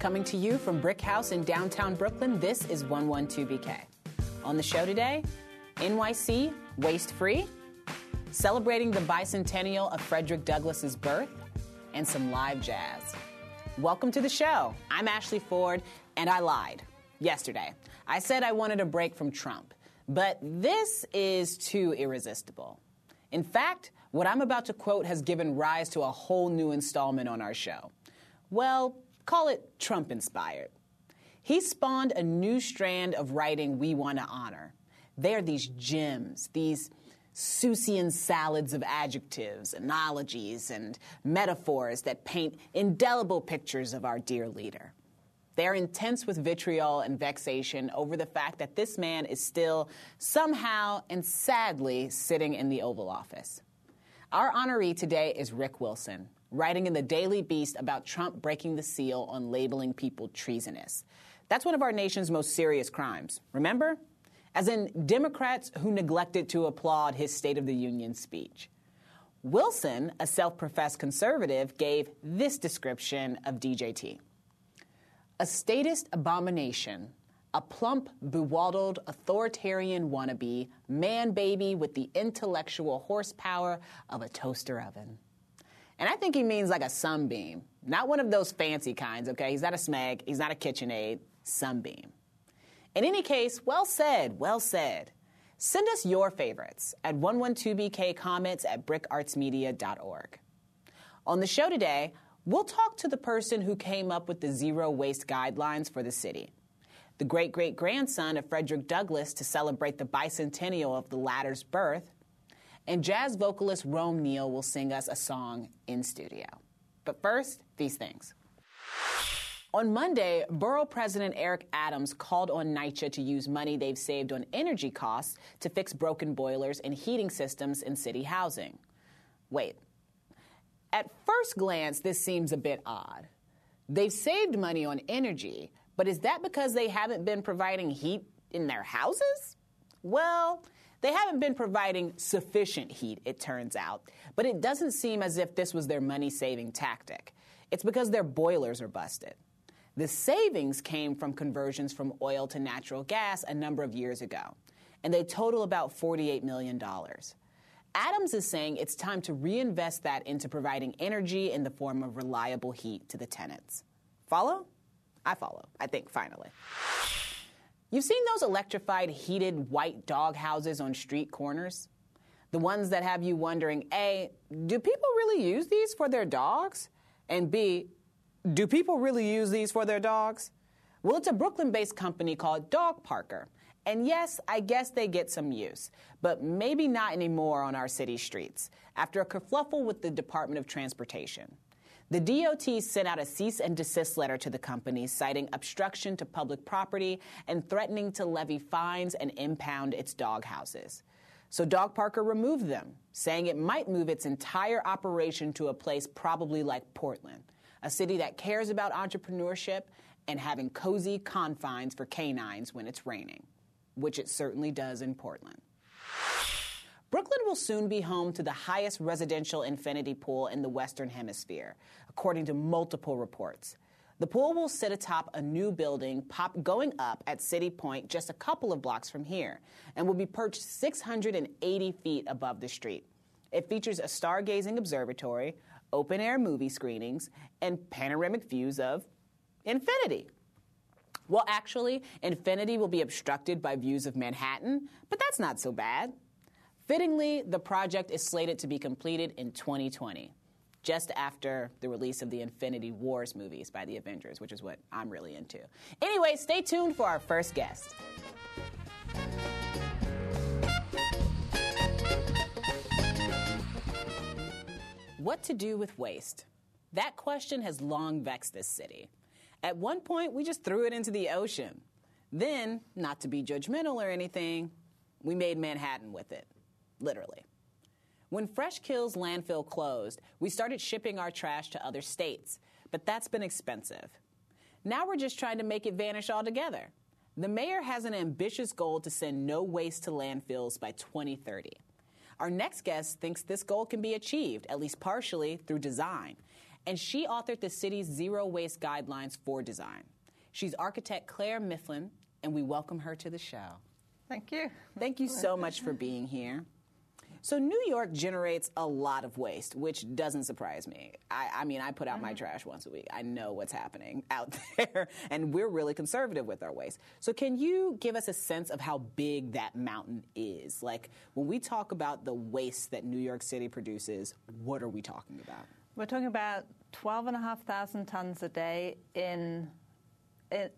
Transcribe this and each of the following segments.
Coming to you from BRIC House in downtown Brooklyn, this is 112BK. On the show today, NYC waste free, celebrating the bicentennial of Frederick Douglass's birth, and some live jazz. Welcome to the show. I'm Ashley Ford, and I lied yesterday. I said I wanted a break from Trump, but this is too irresistible. In fact, what I'm about to quote has given rise to a whole new installment on our show. Well, call it Trump inspired. He spawned a new strand of writing we want to honor. They are these gems, these Seussian salads of adjectives, analogies, and metaphors that paint indelible pictures of our dear leader. They're intense with vitriol and vexation over the fact that this man is still somehow and sadly sitting in the Oval Office. Our honoree today is Rick Wilson, writing in the Daily Beast about Trump breaking the seal on labeling people treasonous. That's one of our nation's most serious crimes. Remember? As in Democrats who neglected to applaud his State of the Union speech. Wilson, a self professed conservative, gave this description of DJT a statist abomination, a plump, bewaddled, authoritarian wannabe, man baby with the intellectual horsepower of a toaster oven. And I think he means like a sunbeam, not one of those fancy kinds, okay? He's not a smeg, he's not a KitchenAid, sunbeam. In any case, well said, well said. Send us your favorites at 112BK comments at bricartsmedia.org. On the show today, we'll talk to the person who came up with the zero waste guidelines for the city, the great great grandson of Frederick Douglass to celebrate the bicentennial of the latter's birth, and jazz vocalist Rome Neal will sing us a song in studio. But first, these things. On Monday, Borough President Eric Adams called on NYCHA to use money they've saved on energy costs to fix broken boilers and heating systems in city housing. Wait. At first glance, this seems a bit odd. They've saved money on energy, but is that because they haven't been providing heat in their houses? Well, they haven't been providing sufficient heat, it turns out, but it doesn't seem as if this was their money saving tactic. It's because their boilers are busted. The savings came from conversions from oil to natural gas a number of years ago, and they total about $48 million. Adams is saying it's time to reinvest that into providing energy in the form of reliable heat to the tenants. Follow? I follow, I think, finally. You've seen those electrified, heated white dog houses on street corners? The ones that have you wondering A, do people really use these for their dogs? And B, do people really use these for their dogs? Well, it's a Brooklyn based company called Dog Parker. And yes, I guess they get some use, but maybe not anymore on our city streets after a kerfluffle with the Department of Transportation. The DOT sent out a cease and desist letter to the company citing obstruction to public property and threatening to levy fines and impound its dog houses. So Dog Parker removed them, saying it might move its entire operation to a place probably like Portland, a city that cares about entrepreneurship and having cozy confines for canines when it's raining, which it certainly does in Portland. Brooklyn will soon be home to the highest residential infinity pool in the Western Hemisphere, according to multiple reports. The pool will sit atop a new building pop going up at City Point just a couple of blocks from here and will be perched 680 feet above the street. It features a stargazing observatory, open air movie screenings, and panoramic views of infinity. Well, actually, infinity will be obstructed by views of Manhattan, but that's not so bad. Fittingly, the project is slated to be completed in 2020, just after the release of the Infinity Wars movies by the Avengers, which is what I'm really into. Anyway, stay tuned for our first guest. What to do with waste? That question has long vexed this city. At one point, we just threw it into the ocean. Then, not to be judgmental or anything, we made Manhattan with it literally. When Fresh Kills landfill closed, we started shipping our trash to other states, but that's been expensive. Now we're just trying to make it vanish altogether. The mayor has an ambitious goal to send no waste to landfills by 2030. Our next guest thinks this goal can be achieved, at least partially, through design. and she authored the city's zero waste guidelines for design. She's architect Clare Miflin, and we welcome her to the show. Thank you. Thank you so much for being here. So, New York generates a lot of waste, which doesn't surprise me. I, I mean, I put out mm-hmm. my trash once a week. I know what's happening out there, and we're really conservative with our waste. So, can you give us a sense of how big that mountain is? Like, when we talk about the waste that New York City produces, what are we talking about? We're talking about 12,500 tons a day in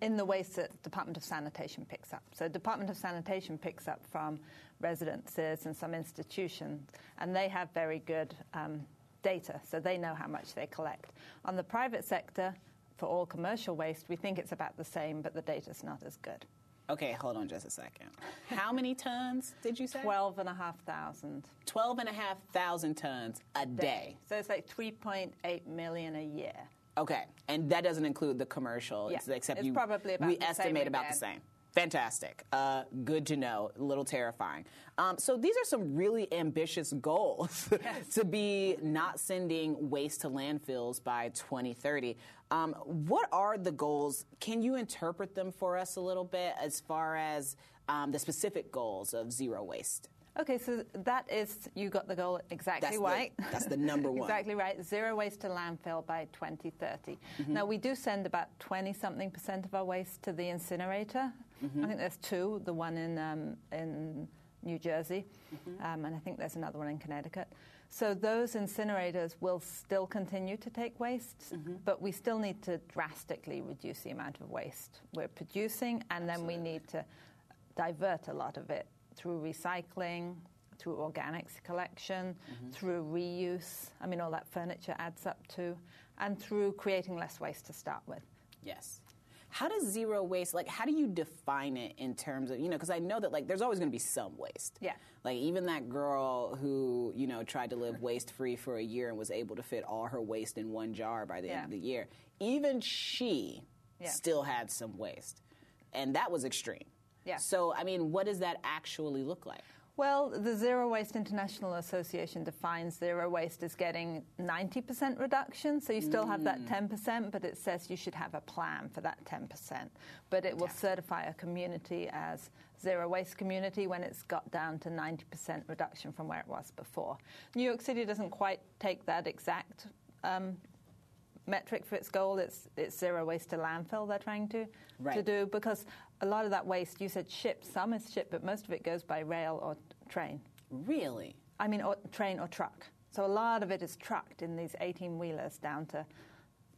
in, the waste that Department of Sanitation picks up. So Department of Sanitation picks up from residences and some institutions, and they have very good um, data, so they know how much they collect. On the private sector, for all commercial waste, we think it's about the same, but the data's not as good. Okay, hold on just a second. How many tons did you say? 12,500. 12,500 tons a day. day. So it's like 3.8 million a year. Okay, and that doesn't include the commercial. Yeah. except it's you, probably about we estimate about again. the same. Fantastic. Uh, good to know. A little terrifying. Um, so these are some really ambitious goals yes. to be not sending waste to landfills by 2030. Um, what are the goals? Can you interpret them for us a little bit as far as um, the specific goals of zero waste? Okay, so that is, you got the goal exactly that's right. The, that's the number one. exactly right. Zero waste to landfill by 2030. Mm-hmm. Now, we do send about 20 something percent of our waste to the incinerator. Mm-hmm. I think there's two, the one in, um, in New Jersey, mm-hmm. um, and I think there's another one in Connecticut. So those incinerators will still continue to take waste, mm-hmm. but we still need to drastically reduce the amount of waste we're producing, and Absolutely. then we need to divert a lot of it through recycling, through organics collection, mm-hmm. through reuse. I mean, all that furniture adds up to, and through creating less waste to start with. Yes. How does zero waste, like, how do you define it in terms of, you know, because I know that, like, there's always going to be some waste. Yeah. Like, even that girl who, you know, tried to live waste free for a year and was able to fit all her waste in one jar by the yeah. end of the year, even she yeah. still had some waste. And that was extreme. Yeah. So, I mean, what does that actually look like? Well, the Zero Waste International Association defines zero waste as getting 90% reduction. So you still mm. have that 10%, mm. but it says you should have a plan for that 10%. But it will yeah. certify a community as zero waste community when it's got down to 90% reduction from where it was before. New York City doesn't quite take that exact um, metric for its goal. It's, it's zero waste to landfill they're trying to, right. to do because a lot of that waste, you said shipped, some is shipped, but most of it goes by rail or train. Really? I mean, or, train or truck. So a lot of it is trucked in these 18 wheelers down to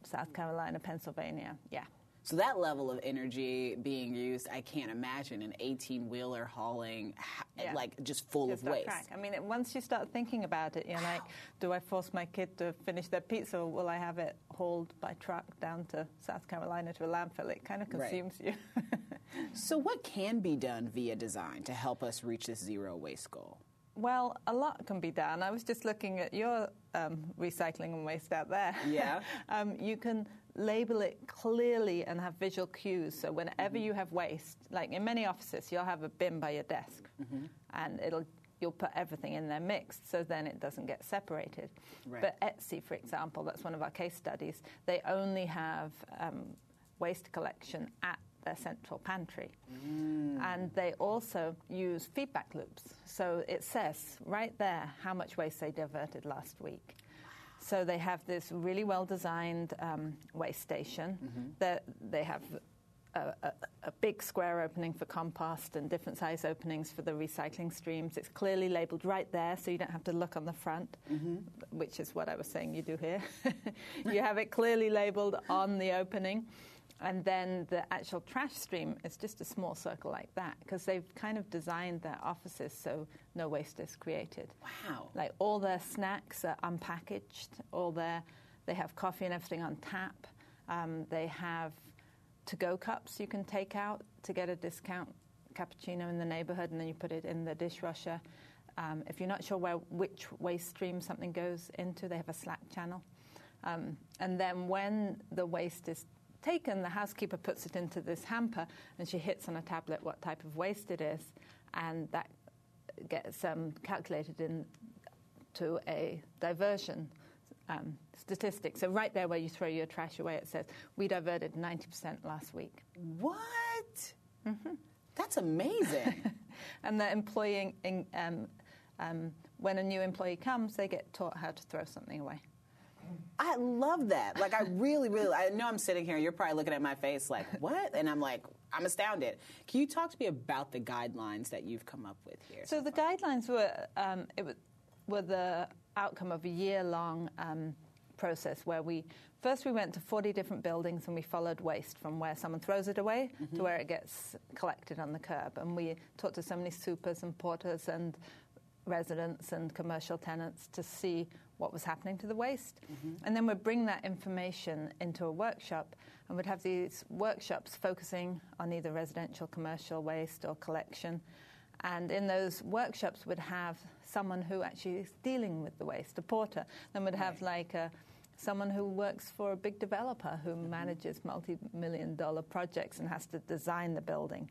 South Carolina, Pennsylvania. Yeah. So that level of energy being used, I can't imagine an 18 wheeler hauling yeah. like just full just of waste. I mean, once you start thinking about it, you're wow. like, do I force my kid to finish their pizza, or will I have it hauled by truck down to South Carolina to a landfill? It kind of consumes right. you. so, what can be done via design to help us reach this zero waste goal? Well, a lot can be done. I was just looking at your um, recycling and waste out there. Yeah. um, you can label it clearly and have visual cues. So whenever mm-hmm. you have waste, like in many offices, you'll have a bin by your desk, mm-hmm. and it'll you'll put everything in there mixed, so then it doesn't get separated. Right. But Etsy, for example, that's one of our case studies. They only have um, waste collection at their central pantry. Mm. And they also use feedback loops. So it says right there how much waste they diverted last week. So they have this really well designed um, waste station mm-hmm. that they have a, a, a, big square opening for compost and different size openings for the recycling streams. It's clearly labelled right there, so you don't have to look on the front, mm-hmm. which is what I was saying you do here. you have it clearly labelled on the opening. And then the actual trash stream is just a small circle like that because they've kind of designed their offices so no waste is created. Wow. Like all their snacks are unpackaged, all their, they have coffee and everything on tap. Um, they have to go cups you can take out to get a discount cappuccino in the neighborhood and then you put it in the dishwasher. Um, if you're not sure where which waste stream something goes into, they have a Slack channel. Um, and then when the waste is taken, the housekeeper puts it into this hamper and she hits on a tablet what type of waste it is, and that gets um, calculated into a diversion um, statistics. So right there where you throw your trash away, it says we diverted 90% last week. What? Mm-hmm. That's amazing. and the employee, um, um, when a new employee comes, they get taught how to throw something away. I love that. Like, I really, really, I know I'm sitting here, you're probably looking at my face like, what? And I'm like, I'm astounded. Can you talk to me about the guidelines that you've come up with here? So, so the guidelines were, um, it was, were the outcome of a year long um, process where we first we went to 40 different buildings and we followed waste from where someone throws it away mm-hmm. to where it gets collected on the curb and we talked to so many supers and porters and residents and commercial tenants to see what was happening to the waste. Mm-hmm. And then we'd bring that information into a workshop and we'd have these workshops focusing on either residential, commercial waste or collection. And in those workshops, we'd have someone who actually is dealing with the waste, a porter. Then we'd have like a, someone who works for a big developer who mm-hmm. manages multi million dollar projects and has to design the building.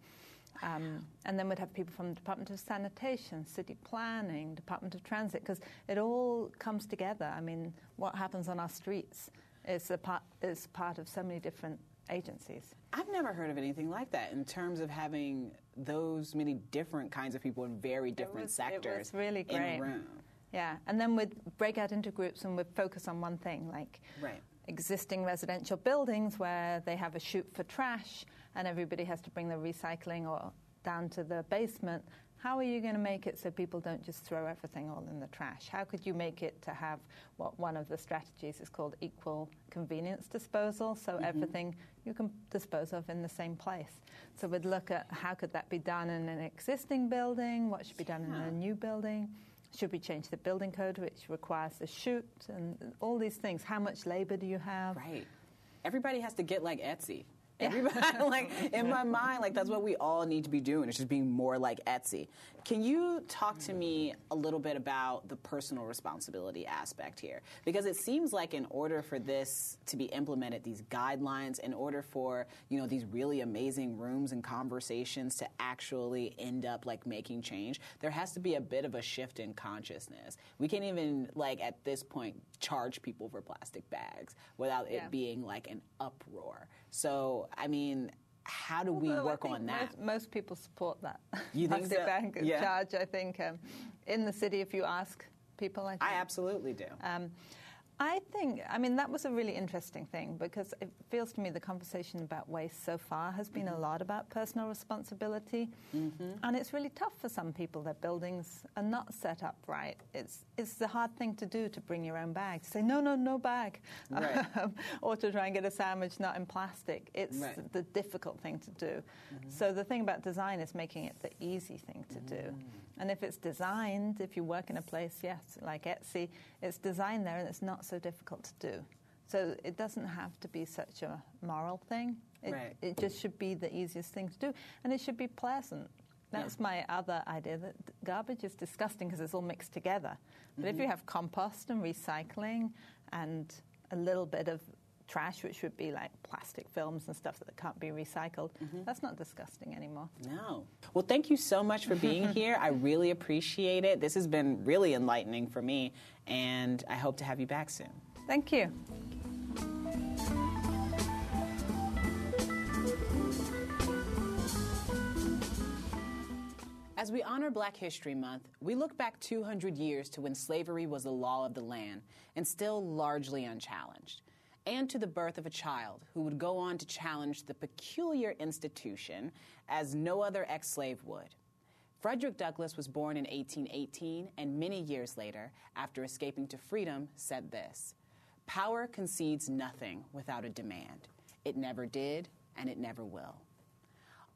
Um, and then we'd have people from the Department of Sanitation, City Planning, Department of Transit, because it all comes together. I mean, what happens on our streets is, a part, is part of so many different agencies. I've never heard of anything like that in terms of having those many different kinds of people in very different it was, sectors it was really great. in a room. Yeah, and then we'd break out into groups and we'd focus on one thing, like right. existing residential buildings where they have a chute for trash and everybody has to bring their recycling or down to the basement, how are you going to make it so people don't just throw everything all in the trash? How could you make it to have what one of the strategies is called equal convenience disposal, so mm-hmm. everything you can dispose of in the same place? So we'd look at how could that be done in an existing building, what should be done yeah. in a new building, should we change the building code, which requires the chute, and all these things. How much labor do you have? Right. Everybody has to get like Etsy. Everybody, like in my mind, like that's what we all need to be doing. It's just being more like Etsy. Can you talk to me a little bit about the personal responsibility aspect here? Because it seems like in order for this to be implemented, these guidelines, in order for you know these really amazing rooms and conversations to actually end up like making change, there has to be a bit of a shift in consciousness. We can't even like at this point charge people for plastic bags without yeah. it being like an uproar. So I mean how do we work on that? Most, most, people support that. You think so? bank yeah. charge, I think. Um, in the city, if you ask people, I, think, I absolutely do. Um, I think, I mean, that was a really interesting thing because it feels to me the conversation about waste so far has been mm-hmm. a lot about personal responsibility. Mm-hmm. And it's really tough for some people. Their buildings are not set up right. It's, it's the hard thing to do to bring your own bag, to say, no, no, no bag. Right. or to try and get a sandwich not in plastic. It's right. the difficult thing to do. Mm-hmm. So the thing about design is making it the easy thing to do. And if it's designed, if you work in a place, yes, like Etsy, it's designed there and it's not so difficult to do. So it doesn't have to be such a moral thing. It, right. it just should be the easiest thing to do. And it should be pleasant. That's yeah. my other idea that garbage is disgusting because it's all mixed together. But mm-hmm. if you have compost and recycling and a little bit of trash, which would be like plastic films and stuff that can't be recycled. Mm-hmm. That's not disgusting anymore. No. Well, thank you so much for being here. I really appreciate it. This has been really enlightening for me, and I hope to have you back soon. Thank you. As we honor Black History Month, we look back 200 years to when slavery was the law of the land and still largely unchallenged and to the birth of a child who would go on to challenge the peculiar institution as no other ex slave would. Frederick Douglass was born in 1818 and many years later, after escaping to freedom, said this Power concedes nothing without a demand. It never did, and it never will.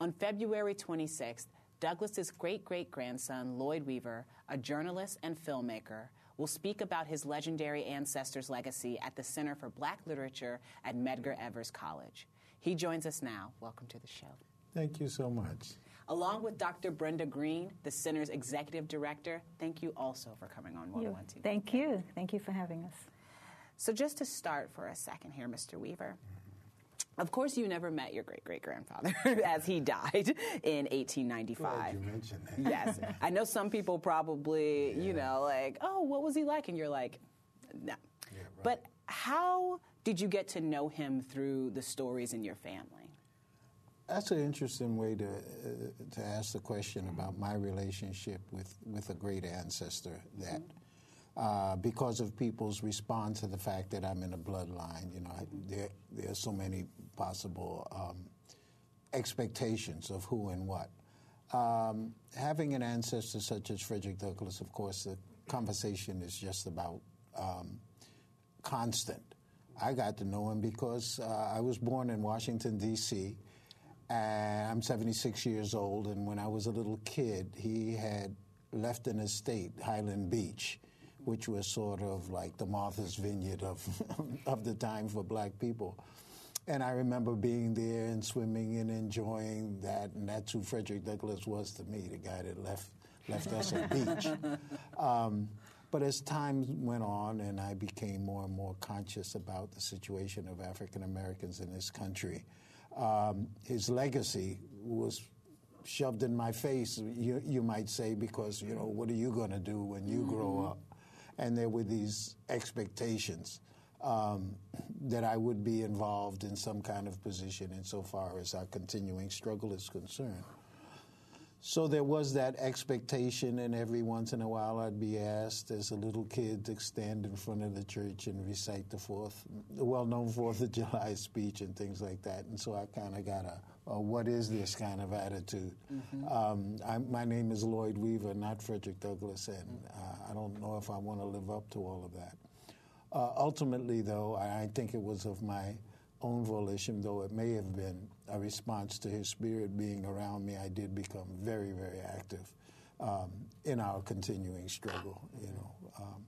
On February 26th, Douglass's great great grandson, Lloyd Weaver, a journalist and filmmaker, will speak about his legendary ancestor's legacy at the Center for Black Literature at Medgar Evers College. He joins us now. Welcome to the show. Thank you so much. Along with Dr. Brenda Green, the center's executive director, thank you also for coming on 112. Thank you. Thank you for having us. So, just to start for a second here, Mr. Weaver, of course, you never met your great great grandfather as he died in 1895. Glad you mentioned that. yes. I know some people probably, yeah. you know, like, oh, what was he like? And you're like, no. Yeah, But how did you get to know him through the stories in your family? That's an interesting way to uh, to ask the question about my relationship with, with a great ancestor. That uh, because of people's response to the fact that I'm in a bloodline, you know, there there are so many possible um, expectations of who and what. Um, having an ancestor such as Frederick Douglass, of course, the conversation is just about um, constant. I got to know him because uh, I was born in Washington, D.C., and I'm 76 years old, and when I was a little kid, he had left an estate, Highland Beach, which was sort of like the Martha's Vineyard of, of the time for black people. And I remember being there and swimming and enjoying that, and that's who Frederick Douglass was to me, the guy that left left us a beach. Um, but as time went on and I became more and more conscious about the situation of African Americans in this country, um, his legacy was shoved in my face, you, you, might say, because, you know, what are you going to do when you mm-hmm. grow up? And there were these expectations um, that I would be involved in some kind of position insofar as our continuing struggle is concerned. So there was that expectation, and every once in a while I'd be asked as a little kid to stand in front of the church and recite the fourth, the well-known Fourth of July speech and things like that. And so I kind of got a, a, "What is this?" kind of attitude. Mm-hmm. Um, my name is Lloyd Weaver, not Frederick Douglass, and uh, I don't know if I want to live up to all of that. Uh, ultimately, though, I think it was of my own volition, though it may have been a response to his spirit being around me, I did become very, very active um, in our continuing struggle. You know, um,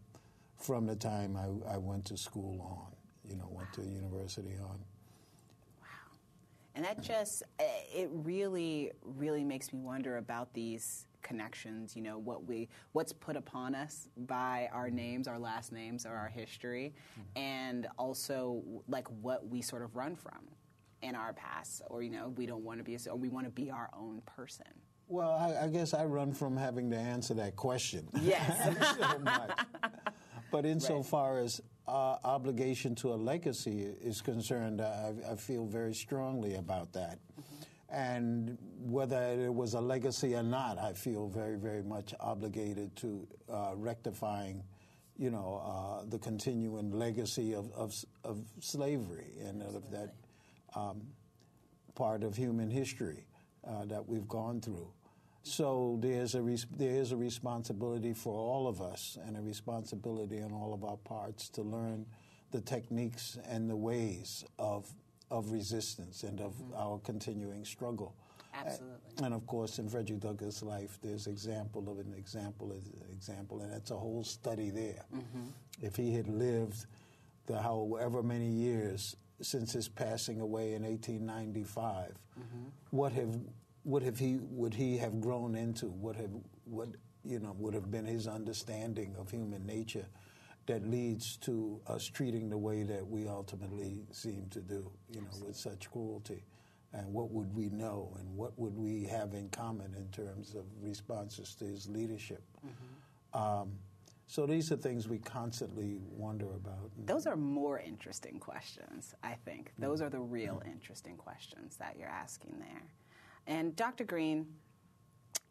from the time I, I, went to school on, you know, went to university on. And that just eh, it really, really makes me wonder about these connections you know what we what's put upon us by our mm-hmm. names our last names or our history mm-hmm. and also like what we sort of run from in our past or you know we don't want to be or we want to be our own person well I, I guess i run from having to answer that question yes so but insofar right. as uh, obligation to a legacy is concerned I, I, feel very strongly about that mm-hmm. And whether it was a legacy or not, I feel very, very much obligated to uh, rectifying, you know, uh, the continuing legacy of, of, of slavery and of that um, part of human history uh, that we've gone through. So there's a res- there is a responsibility for all of us and a responsibility on all of our parts to learn the techniques and the ways of of resistance and of mm-hmm. our continuing struggle. Absolutely. And of course, in Frederick Douglass' life, there's example of an example of an example, and that's a whole study there. Mm-hmm. If he had lived the however many years since his passing away in 1895, mm-hmm. what have what have he would he have grown into? What have what you know would have been his understanding of human nature? that leads to us treating the way that we ultimately seem to do, you know, Absolutely. with such cruelty. And what would we know and what would we have in common in terms of responses to his leadership? Mm-hmm. Um, so these are things we constantly wonder about. Those are more interesting questions, I think. Those are the real interesting questions that you're asking there. And Dr. Green,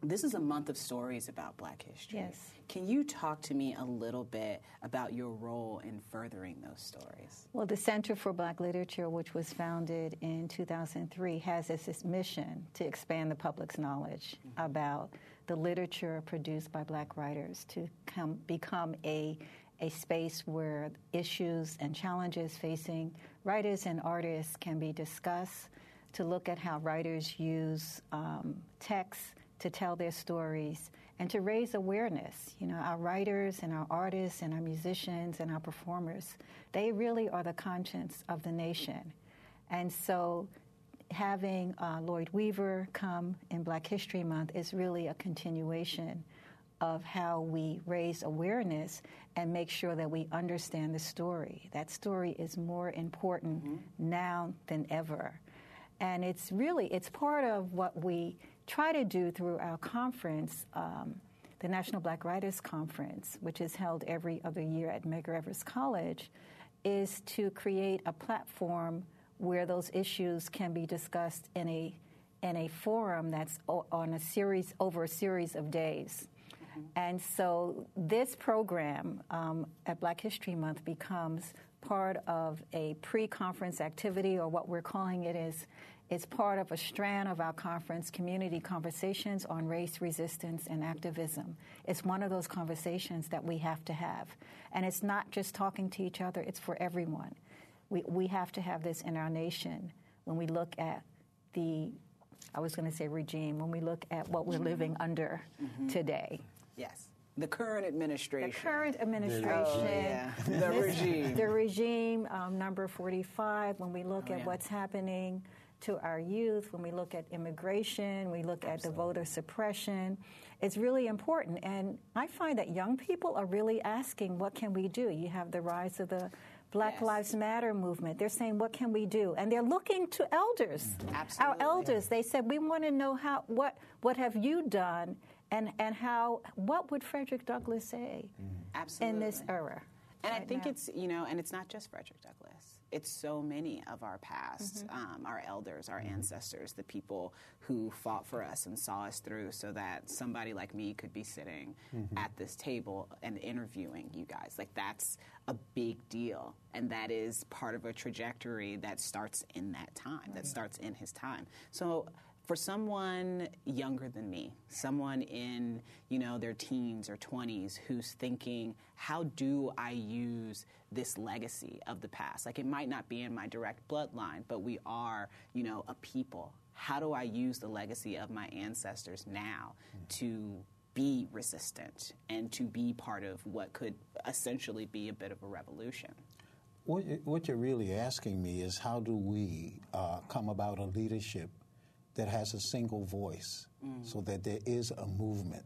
this is a month of stories about black history. Yes. Can you talk to me a little bit about your role in furthering those stories? Well, the Center for Black Literature, which was founded in 2003, has as its mission to expand the public's knowledge mm-hmm. about the literature produced by black writers to come, become a a space where issues and challenges facing writers and artists can be discussed, to look at how writers use um, text to tell their stories and to raise awareness. You know, our writers and our artists and our musicians and our performers, they really are the conscience of the nation. And so having uh, Lloyd Weaver come in Black History Month is really a continuation of how we raise awareness and make sure that we understand the story. That story is more important mm-hmm. now than ever. And it's really, it's part of what we try to do through our conference, um, the National Black Writers Conference, which is held every other year at Medgar Evers College, is to create a platform where those issues can be discussed in a in a forum that's on a series over a series of days. Mm-hmm. And so this program um, at Black History Month becomes part of a pre-conference activity, or what we're calling it is it's part of a strand of our conference, Community Conversations on Race, Resistance, and Activism. It's one of those conversations that we have to have. And it's not just talking to each other, it's for everyone. We, we have to have this in our nation when we look at the, I was going to say regime, when we look at what we're living under mm-hmm. today. Yes. The current administration. The current administration. Oh, yeah. the regime. The regime, um, number 45, when we look oh, at yeah. what's happening to our youth, when we look at immigration, we look Absolutely. at the voter suppression, it's really important. And I find that young people are really asking, what can we do? You have the rise of the Black yes. Lives Matter movement. They're saying, what can we do? And they're looking to elders. Mm-hmm. Absolutely. Our elders. They said, we want to know how, what, what have you done and, and how, what would Frederick Douglass say mm-hmm. in this era? And right I think now. it's, you know, and it's not just Frederick Douglass it's so many of our past, mm-hmm. um, our elders, our ancestors, the people who fought for us and saw us through so that somebody like me could be sitting mm-hmm. at this table and interviewing you guys. Like, that's a big deal. And that is part of a trajectory that starts in that time, right. that starts in his time. So, for someone younger than me, someone in, you know, their teens or 20s who's thinking, how do I use this legacy of the past? Like it might not be in my direct bloodline, but we are, you know, a people. How do I use the legacy of my ancestors now to be resistant and to be part of what could essentially be a bit of a revolution? What, what you're really asking me is how do we uh, come about a leadership that has a single voice mm. so that there is a movement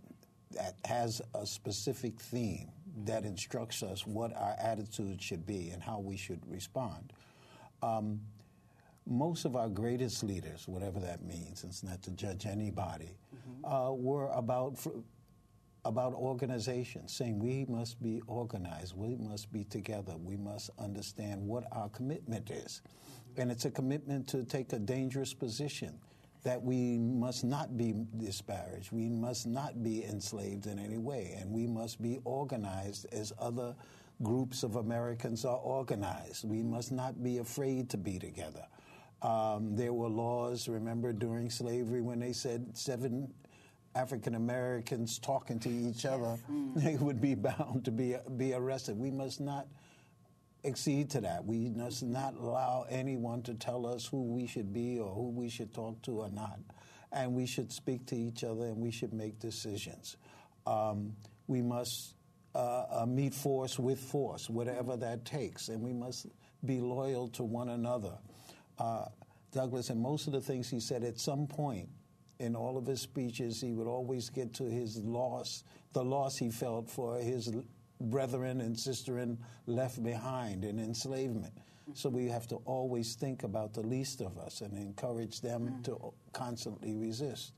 that has a specific theme that instructs us what our attitude should be and how we should respond. Um, most of our greatest leaders, whatever that means, it's not to judge anybody, mm-hmm. uh, were about about organization, saying we must be organized, we must be together, we must understand what our commitment is, mm-hmm. and it's a commitment to take a dangerous position that we must not be disparaged, we must not be enslaved in any way, and we must be organized as other groups of Americans are organized. We must not be afraid to be together. Um, there were laws, remember, during slavery when they said seven African Americans talking to each other, mm. they would be bound to be, be arrested. We must not accede to that. We must not allow anyone to tell us who we should be or who we should talk to or not. And we should speak to each other and we should make decisions. Um, we must uh, uh, meet force with force, whatever that takes, and we must be loyal to one another. Uh, Douglass, and most of the things he said at some point in all of his speeches, he would always get to his loss, the loss he felt for his brethren and sisterin left behind in enslavement. So we have to always think about the least of us and encourage them mm. to constantly resist.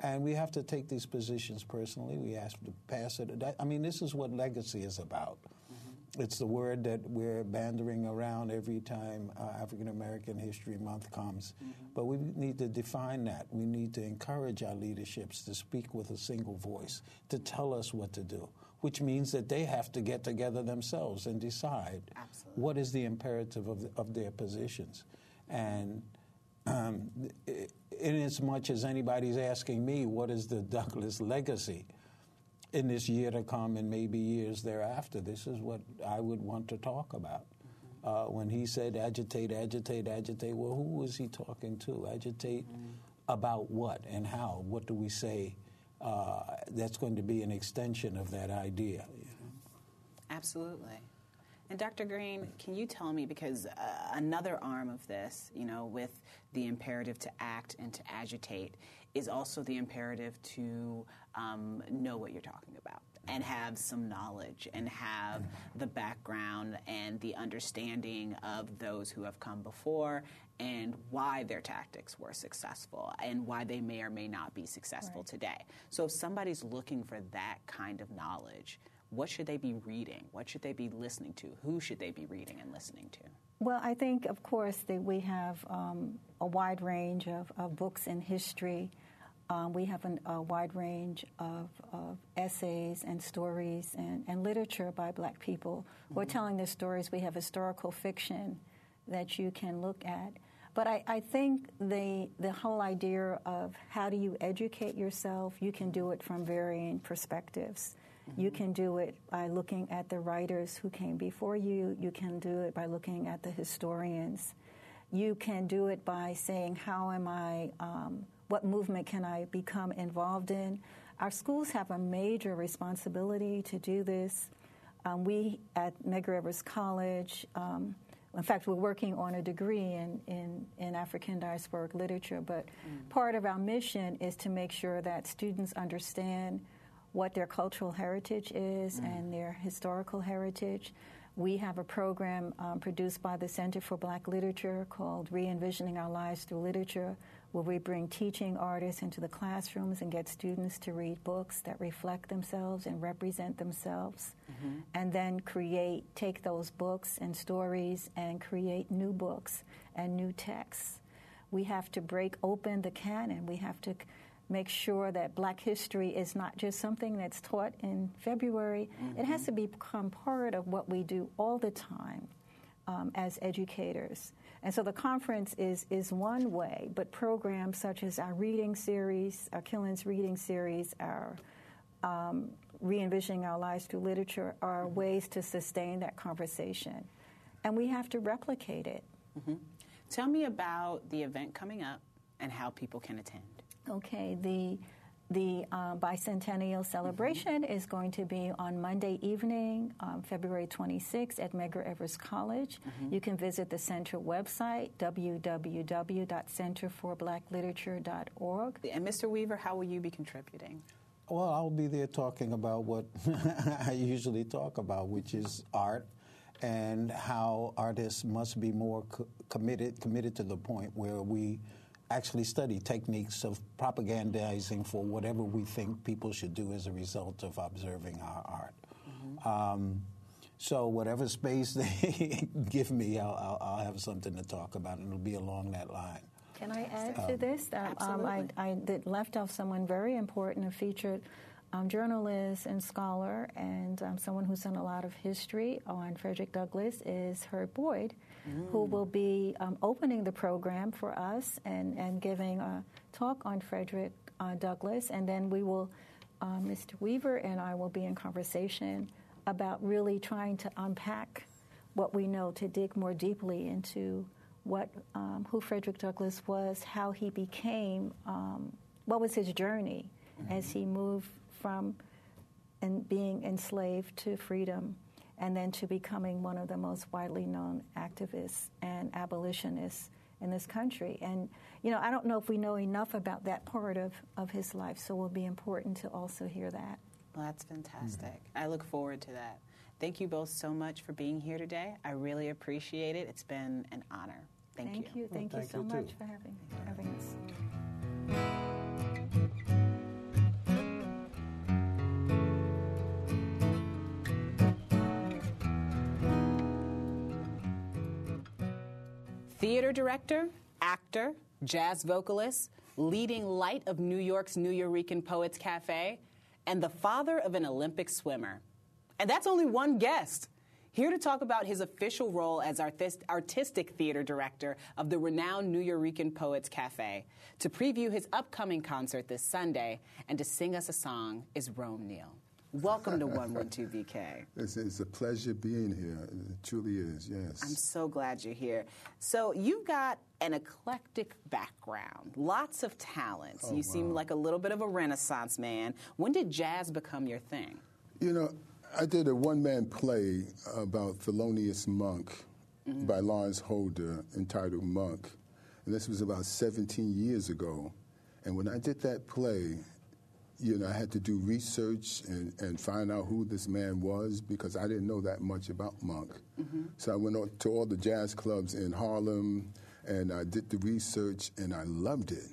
And we have to take these positions personally. We have to pass it. I mean, this is what legacy is about. Mm-hmm. It's the word that we're bandering around every time uh, African American History Month comes. Mm-hmm. But we need to define that. We need to encourage our leaderships to speak with a single voice, to tell us what to do which means that they have to get together themselves and decide Absolutely. what is the imperative of, of their positions. And um, in as much as anybody's asking me, what is the Douglass legacy in this year to come and maybe years thereafter, this is what I would want to talk about. Mm-hmm. Uh, when he said agitate, agitate, agitate, well, who was he talking to? Agitate mm-hmm. about what and how? What do we say? Uh, that's going to be an extension of that idea. Absolutely. And Dr. Green, can you tell me because uh, another arm of this, you know, with the imperative to act and to agitate, is also the imperative to um, know what you're talking about and have some knowledge and have the background and the understanding of those who have come before and why their tactics were successful and why they may or may not be successful right. today. So if somebody's looking for that kind of knowledge, what should they be reading? What should they be listening to? Who should they be reading and listening to? Well, I think, of course, that we have um, a wide range of, of books in history. Um, we have an, a wide range of, of essays and stories and, and, literature by black people who are mm-hmm. telling their stories. We have historical fiction that you can look at. But I, I, think the, the whole idea of how do you educate yourself, you can do it from varying perspectives. Mm-hmm. You can do it by looking at the writers who came before you. You can do it by looking at the historians. You can do it by saying, how am I, um, what movement can I become involved in? Our schools have a major responsibility to do this. Um, we at Medgar Evers College, um, in fact, we're working on a degree in, in, in African diasporic literature, but mm. part of our mission is to make sure that students understand what their cultural heritage is mm. and their historical heritage. We have a program um, produced by the Center for Black Literature called Re Envisioning Our Lives Through Literature, where we bring teaching artists into the classrooms and get students to read books that reflect themselves and represent themselves, mm-hmm. and then create, take those books and stories and create new books and new texts. We have to break open the canon. We have to make sure that black history is not just something that's taught in February. Mm-hmm. It has to become part of what we do all the time um, as educators. And so the conference is, is one way, but programs such as our reading series, our Killens reading series, our um, re envisioning our lives through literature are mm-hmm. ways to sustain that conversation. And we have to replicate it. Mm-hmm. Tell me about the event coming up and how people can attend. Okay, the the uh, bicentennial celebration mm-hmm. is going to be on Monday evening, um, February 26th at Medgar Evers College. Mm-hmm. You can visit the center website, www.centerforblackLiterature.org. And Mr. Weaver, how will you be contributing? Well, I'll be there talking about what I usually talk about, which is art and how artists must be more co- committed, committed to the point where we actually study techniques of propagandizing for whatever we think people should do as a result of observing our art. Mm-hmm. Um, so whatever space they give me, I'll, I'll, I'll, have something to talk about, and it'll be along that line. Can I add um, to this? Um, absolutely. I, I left off someone very important, a featured um, journalist and scholar, and um, someone who's done a lot of history on Frederick Douglass is Herb Boyd, mm. who will be um, opening the program for us and, and giving a talk on Frederick uh, Douglass. And then we will, uh, Mr. Weaver and I will be in conversation about really trying to unpack what we know, to dig more deeply into what um, who Frederick Douglass was, how he became, um, what was his journey mm-hmm. as he moved from and being enslaved to freedom and then to becoming one of the most widely known activists and abolitionists in this country. And, you know, I don't know if we know enough about that part of, of his life, so it will be important to also hear that. Well, that's fantastic. Mm-hmm. I look forward to that. Thank you both so much for being here today. I really appreciate it. It's been an honor. Thank, thank you. you. Thank, well, you so you much for having, having us. Theater director, actor, jazz vocalist, leading light of New York's Nuyorican Poets Cafe, and the father of an Olympic swimmer. And that's only one guest. Here to talk about his official role as artistic theater director of the renowned Nuyorican Poets Cafe, to preview his upcoming concert this Sunday, and to sing us a song is Rome Neal. Welcome to 112BK. It's, it's, a pleasure being here. It truly is, yes. I'm so glad you're here. So, you've got an eclectic background, lots of talents. Oh, you wow. seem like a little bit of a renaissance man. When did jazz become your thing? You know, I did a one man play about Thelonious Monk mm-hmm. by Lawrence Holder entitled Monk. And this was about 17 years ago. And when I did that play, you know, I had to do research and, and find out who this man was because I didn't know that much about Monk. Mm-hmm. So I went to all the jazz clubs in Harlem and I did the research and I loved it.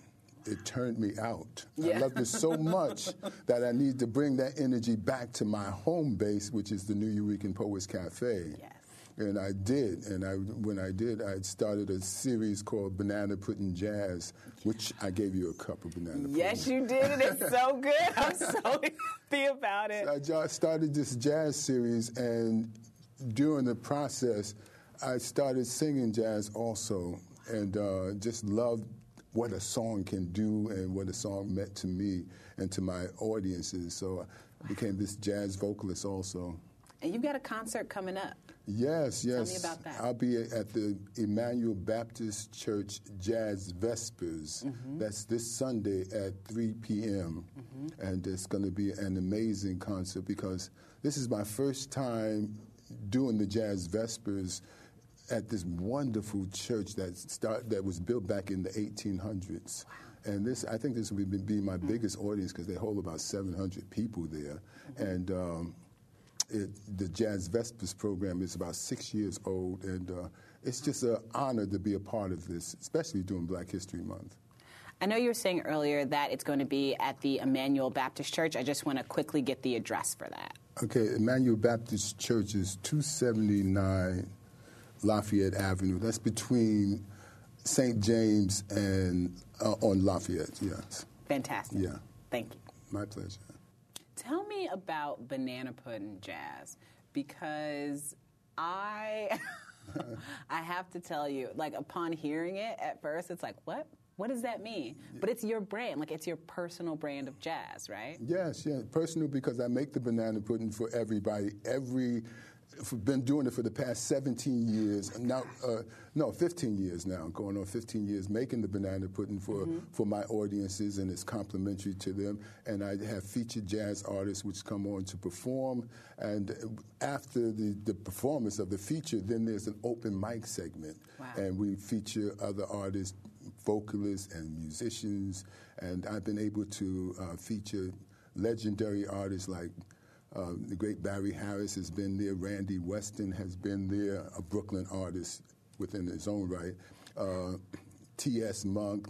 it turned me out. Yeah. I loved it so much that I need to bring that energy back to my home base, which is the Nuyorican Poets Cafe. Yes. And I did, and I, when I did, I started a series called Banana Pudding Jazz, which I gave you a cup of banana pudding. Yes, you did, and it's so good. I'm so happy about it. I just started this jazz series, and during the process, I started singing jazz also, and uh, just loved what a song can do and what a song meant to me and to my audiences. So I became this jazz vocalist also. And you've got a concert coming up. Yes, yes. me about that. I'll be at the Emmanuel Baptist Church Jazz Vespers. Mm-hmm. That's this Sunday at 3 p.m. Mm-hmm. And it's going to be an amazing concert because this is my first time doing the Jazz Vespers at this wonderful church that start that was built back in the 1800s. And this, I think this will be, be my biggest audience because they hold about 700 people there. And um, it, the Jazz Vespers program is about six years old, and uh, it's just an honor to be a part of this, especially during Black History Month. I know you were saying earlier that it's going to be at the Emmanuel Baptist Church. I just want to quickly get the address for that. Okay, Emmanuel Baptist Church is 279 Lafayette Avenue. That's between St. James and uh, on Lafayette, yes. Fantastic. Yeah. Thank you. My pleasure. Tell me about banana pudding jazz because I I have to tell you, like upon hearing it at first, it's like, what? What does that mean? But it's your brand, like it's your personal brand of jazz, right? Yes, yeah. Personal because I make the banana pudding for everybody. Every, been doing it for the past 17 years. Now, uh, no, 15 years now. Going on 15 years making the banana pudding for for my audiences, and it's complimentary to them. And I have featured jazz artists which come on to perform. And after the, the performance of the feature, then there's an open mic segment, Wow. and we feature other artists vocalists and musicians, and I've been able to uh, feature legendary artists like um, the great Barry Harris has been there, Randy Weston has been there, a Brooklyn artist within his own right, uh, T.S. Monk,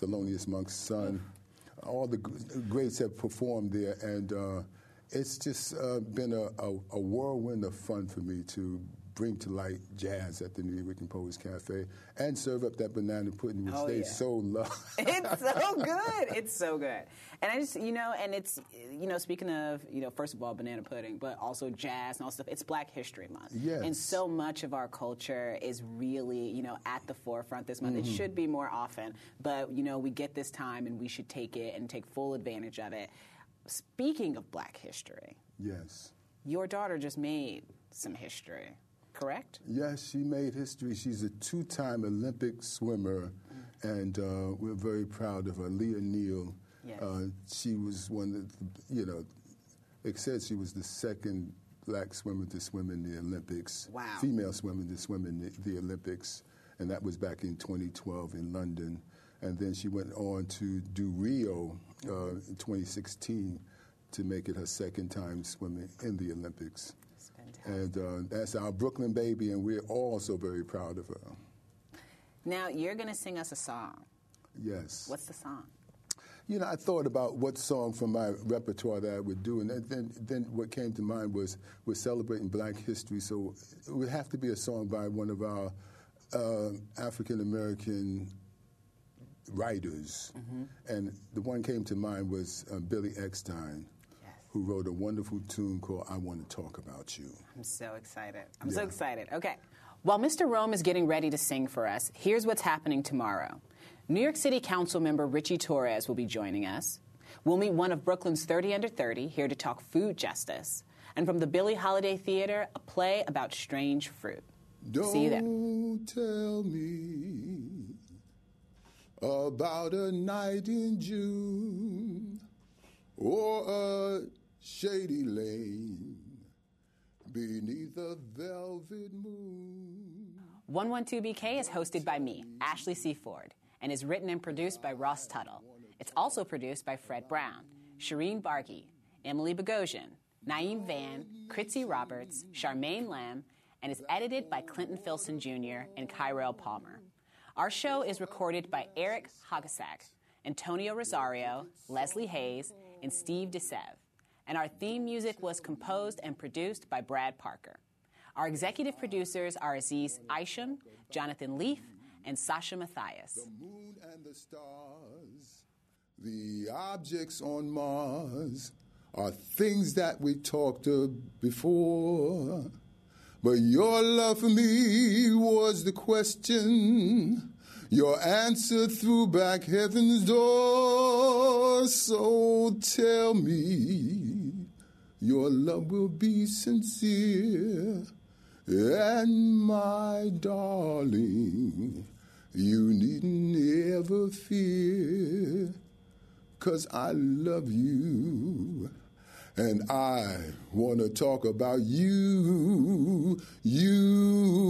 Thelonious Monk's son. All the greats have performed there, and uh, it's just uh, been a, a, a whirlwind of fun for me to bring to light jazz at the Nuyorican Poets Cafe and serve up that banana pudding, which Oh, they yeah. so love. it's so good. It's so good. And I just, you know, and it's, you know, speaking of, you know, first of all, banana pudding, but also jazz and all stuff, it's Black History Month. Yes. And so much of our culture is really, you know, at the forefront this month. Mm-hmm. It should be more often, but, you know, we get this time and we should take it and take full advantage of it. Speaking of Black history, yes. your daughter just made some history, correct? Yes, she made history. She's a two time Olympic swimmer, and uh, we're very proud of her. Leah Neal. Yes. Uh, she was one of the, you know, it said she was the second black swimmer to swim in the Olympics. Wow. Female swimmer to swim in the, the Olympics, and that was back in 2012 in London. And then she went on to do Rio uh, in 2016 to make it her second time swimming in the Olympics. And uh, that's our Brooklyn baby, and we're also very proud of her. Now, you're going to sing us a song. Yes. What's the song? You know, I thought about what song from my repertoire that I would do, and then, then, what came to mind was we're celebrating Black History, so it would have to be a song by one of our uh, African American writers. And the one came to mind was uh, Billy Eckstine. Who wrote a wonderful tune called "I Want to Talk About You." I'm so excited. I'm so excited. Okay. While Mr. Rome is getting ready to sing for us, here's what's happening tomorrow. New York City Council member Richie Torres will be joining us. We'll meet one of Brooklyn's 30 under 30 here to talk food justice. And from the Billie Holiday Theater, a play about strange fruit. Don't See you there. tell me about a night in June or a shady lane beneath a velvet moon. 112BK is hosted by me, Ashley C. Ford, and is written and produced by Ross Tuttle. It's also produced by Fred Brown, Shireen Barkey, Emily Bogosian, Naeem Van, Kritzy Roberts, Charmaine Lamb, and is edited by Clinton Filson Jr. and Kyrell Palmer. Our show is recorded by Eric Hagasak Antonio Rosario, Leslie Hayes, and Steve DeSev. And our theme music was composed and produced by Brad Parker. Our executive producers are Aziz Isham, Jonathan Leaf, and Sasha Matthias. The moon and the stars, the objects on Mars are things that we talked of before. But your love for me was the question. Your answer threw back heaven's door. So tell me, your love will be sincere. And my darling, you needn't ever fear, cause I love you. And I want to talk about you, you.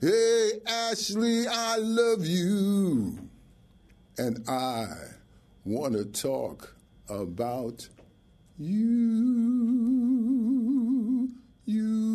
Hey, Ashley, I love you. And I want to talk about you, you.